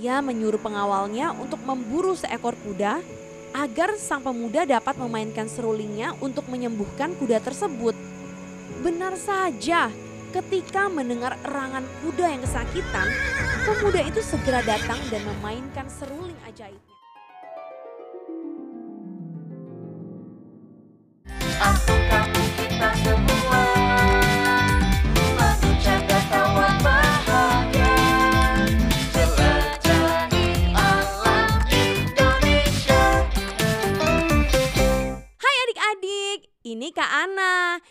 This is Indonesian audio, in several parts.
Ia menyuruh pengawalnya untuk memburu seekor kuda agar sang pemuda dapat memainkan serulingnya untuk menyembuhkan kuda tersebut. Benar saja, ketika mendengar erangan kuda yang kesakitan, pemuda itu segera datang dan memainkan seruling ajaibnya.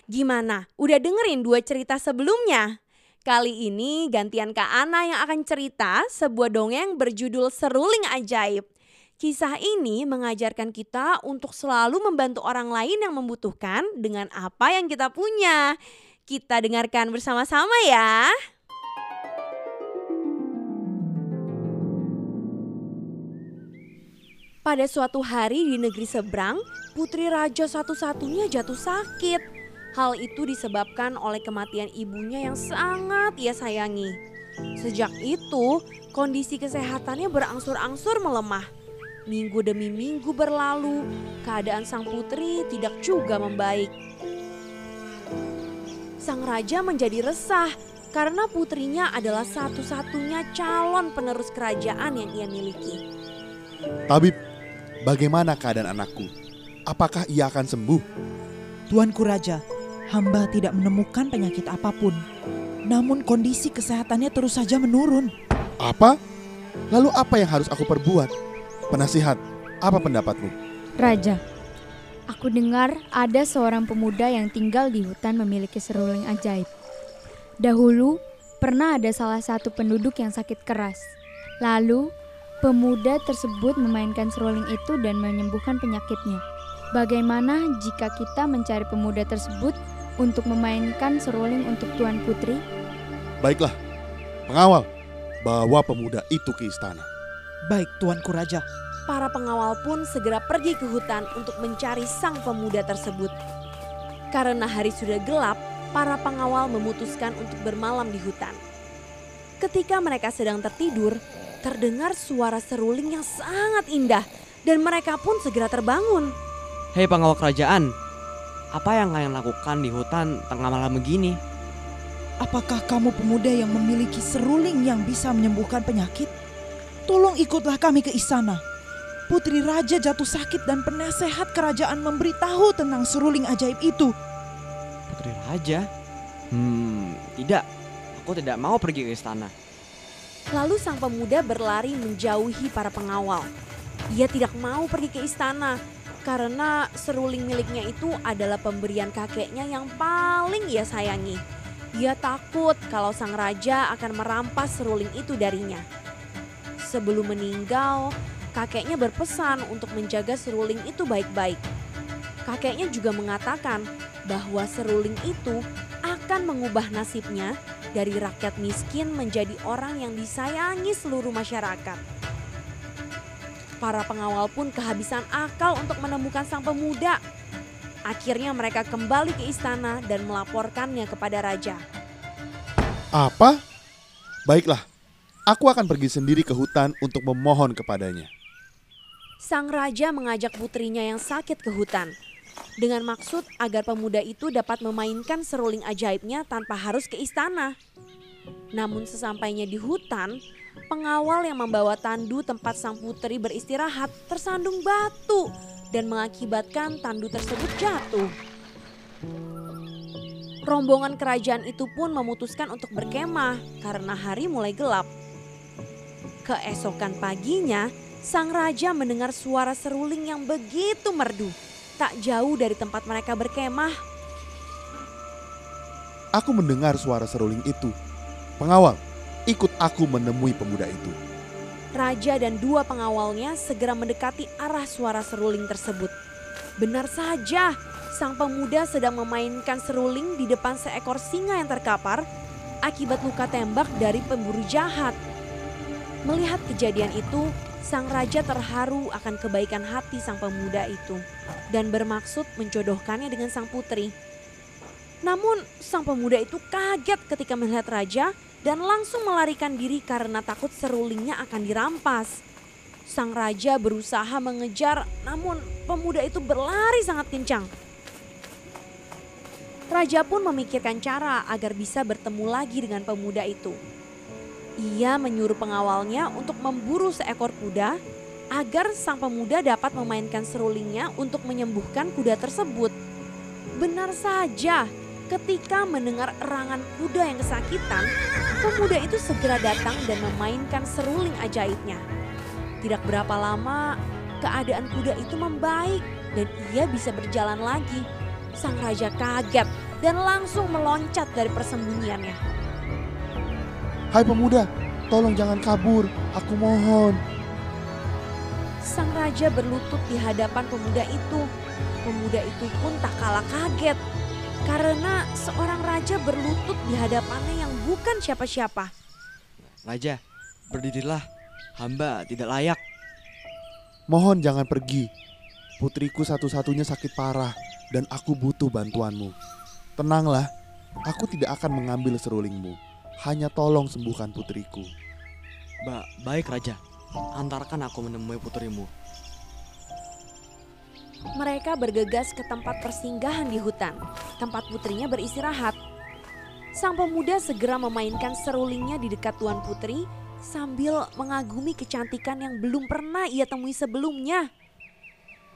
Gimana? Udah dengerin dua cerita sebelumnya? Kali ini gantian Kak Ana yang akan cerita sebuah dongeng berjudul Seruling Ajaib. Kisah ini mengajarkan kita untuk selalu membantu orang lain yang membutuhkan dengan apa yang kita punya. Kita dengarkan bersama-sama ya. Pada suatu hari di negeri seberang, putri raja satu-satunya jatuh sakit. Hal itu disebabkan oleh kematian ibunya yang sangat ia sayangi. Sejak itu, kondisi kesehatannya berangsur-angsur melemah. Minggu demi minggu berlalu, keadaan sang putri tidak juga membaik. Sang raja menjadi resah karena putrinya adalah satu-satunya calon penerus kerajaan yang ia miliki. Tabib, bagaimana keadaan anakku? Apakah ia akan sembuh? Tuanku Raja, hamba tidak menemukan penyakit apa pun. Namun kondisi kesehatannya terus saja menurun. Apa? Lalu apa yang harus aku perbuat? Penasihat, apa pendapatmu? Raja, aku dengar ada seorang pemuda yang tinggal di hutan memiliki seruling ajaib. Dahulu, pernah ada salah satu penduduk yang sakit keras. Lalu, pemuda tersebut memainkan seruling itu dan menyembuhkan penyakitnya. Bagaimana jika kita mencari pemuda tersebut untuk memainkan seruling untuk Tuan Putri? Baiklah, pengawal, bawa pemuda itu ke istana. Baik, Tuanku Raja. Para pengawal pun segera pergi ke hutan untuk mencari sang pemuda tersebut. Karena hari sudah gelap, para pengawal memutuskan untuk bermalam di hutan. Ketika mereka sedang tertidur, terdengar suara seruling yang sangat indah dan mereka pun segera terbangun. Hei pengawal kerajaan, apa yang kalian lakukan di hutan tengah malam begini? Apakah kamu pemuda yang memiliki seruling yang bisa menyembuhkan penyakit? Tolong ikutlah kami ke istana. Putri Raja jatuh sakit dan penasehat kerajaan memberitahu tentang seruling ajaib itu. Putri Raja? Hmm, tidak. Aku tidak mau pergi ke istana. Lalu sang pemuda berlari menjauhi para pengawal. Ia tidak mau pergi ke istana karena seruling miliknya itu adalah pemberian kakeknya yang paling ia sayangi. Ia takut kalau sang raja akan merampas seruling itu darinya. Sebelum meninggal, kakeknya berpesan untuk menjaga seruling itu baik-baik. Kakeknya juga mengatakan bahwa seruling itu akan mengubah nasibnya dari rakyat miskin menjadi orang yang disayangi seluruh masyarakat. Para pengawal pun kehabisan akal untuk menemukan sang pemuda. Akhirnya mereka kembali ke istana dan melaporkannya kepada raja. Apa? Baiklah, aku akan pergi sendiri ke hutan untuk memohon kepadanya. Sang raja mengajak putrinya yang sakit ke hutan dengan maksud agar pemuda itu dapat memainkan seruling ajaibnya tanpa harus ke istana. Namun sesampainya di hutan, pengawal yang membawa tandu tempat sang putri beristirahat tersandung batu dan mengakibatkan tandu tersebut jatuh. Rombongan kerajaan itu pun memutuskan untuk berkemah karena hari mulai gelap. Keesokan paginya, sang raja mendengar suara seruling yang begitu merdu tak jauh dari tempat mereka berkemah. Aku mendengar suara seruling itu. Pengawal, ikut aku menemui pemuda itu. Raja dan dua pengawalnya segera mendekati arah suara seruling tersebut. Benar saja, sang pemuda sedang memainkan seruling di depan seekor singa yang terkapar akibat luka tembak dari pemburu jahat. Melihat kejadian itu, sang raja terharu akan kebaikan hati sang pemuda itu dan bermaksud menjodohkannya dengan sang putri. Namun, sang pemuda itu kaget ketika melihat raja dan langsung melarikan diri karena takut serulingnya akan dirampas. Sang raja berusaha mengejar, namun pemuda itu berlari sangat kencang. Raja pun memikirkan cara agar bisa bertemu lagi dengan pemuda itu. Ia menyuruh pengawalnya untuk memburu seekor kuda agar sang pemuda dapat memainkan serulingnya untuk menyembuhkan kuda tersebut. Benar saja, ketika mendengar erangan kuda yang kesakitan, pemuda itu segera datang dan memainkan seruling ajaibnya. Tidak berapa lama, keadaan kuda itu membaik dan ia bisa berjalan lagi. Sang raja kaget dan langsung meloncat dari persembunyiannya. Hai pemuda, tolong jangan kabur, aku mohon. Sang raja berlutut di hadapan pemuda itu. Pemuda itu pun tak kalah kaget karena seorang raja berlutut di hadapannya yang bukan siapa-siapa. Raja, berdirilah. Hamba tidak layak. Mohon jangan pergi. Putriku satu-satunya sakit parah dan aku butuh bantuanmu. Tenanglah, aku tidak akan mengambil serulingmu. Hanya tolong sembuhkan putriku. Ba baik raja. Antarkan aku menemui putrimu. Mereka bergegas ke tempat persinggahan di hutan, tempat putrinya beristirahat. Sang pemuda segera memainkan serulingnya di dekat Tuan Putri sambil mengagumi kecantikan yang belum pernah ia temui sebelumnya.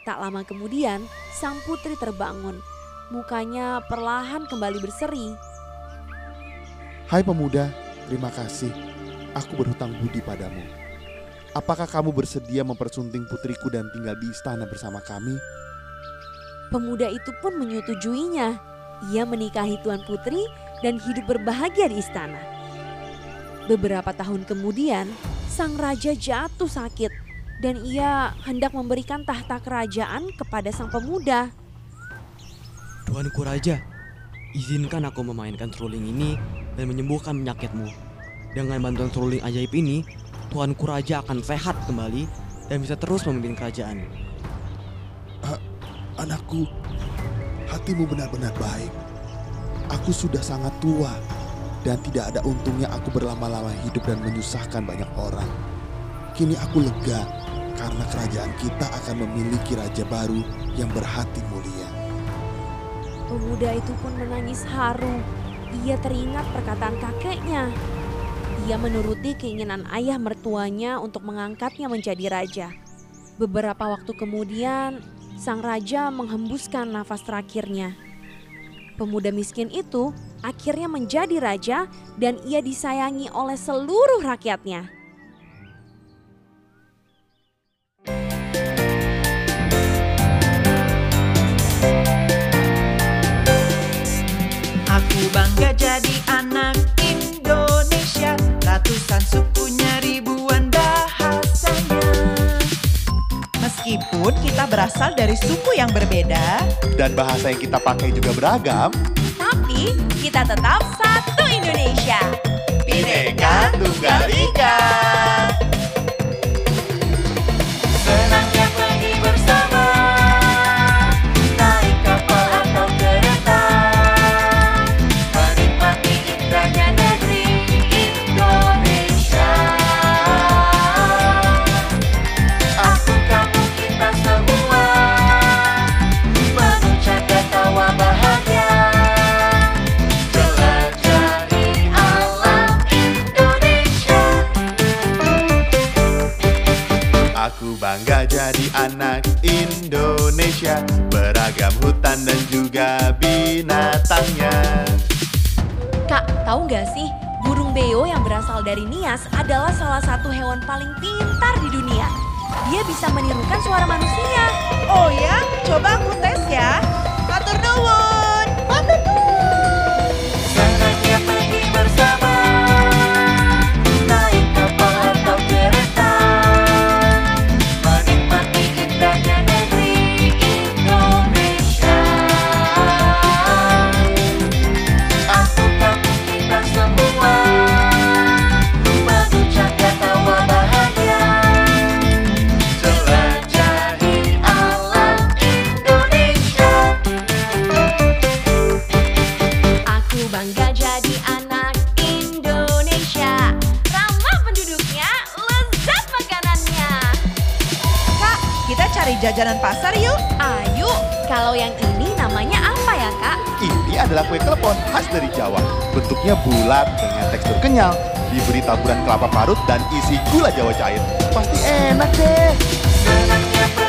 Tak lama kemudian, sang putri terbangun. Mukanya perlahan kembali berseri. Hai pemuda, terima kasih. Aku berhutang budi padamu. Apakah kamu bersedia mempersunting putriku dan tinggal di istana bersama kami? Pemuda itu pun menyetujuinya. Ia menikahi Tuan Putri dan hidup berbahagia di istana. Beberapa tahun kemudian, sang raja jatuh sakit dan ia hendak memberikan tahta kerajaan kepada sang pemuda. Tuanku raja, izinkan aku memainkan seruling ini dan menyembuhkan penyakitmu. Dengan bantuan seruling ajaib ini, Tuanku raja akan sehat kembali dan bisa terus memimpin kerajaan. Anakku, hatimu benar-benar baik. Aku sudah sangat tua dan tidak ada untungnya aku berlama-lama hidup dan menyusahkan banyak orang. Kini aku lega karena kerajaan kita akan memiliki raja baru yang berhati mulia. Pemuda itu pun menangis haru. Ia teringat perkataan kakeknya. Ia menuruti keinginan ayah mertuanya untuk mengangkatnya menjadi raja. Beberapa waktu kemudian, sang raja menghembuskan nafas terakhirnya. Pemuda miskin itu akhirnya menjadi raja dan ia disayangi oleh seluruh rakyatnya. Ratusan sukunya ribuan bahasanya Meskipun kita berasal dari suku yang berbeda, Dan bahasa yang kita pakai juga beragam. Tapi kita tetap satu Indonesia. Bineka Tunggal Ika. Juga binatangnya Kak, tahu nggak sih? Burung beo yang berasal dari Nias adalah salah satu hewan paling pintar di dunia. Dia bisa menirukan suara manusia. oh ya, coba aku tes ya. Matur nuwun. Matur Senangnya namanya apa ya kak? Ini adalah kue klepon khas dari Jawa. Bentuknya bulat dengan tekstur kenyal, diberi taburan kelapa parut dan isi gula Jawa cair. Pasti enak deh.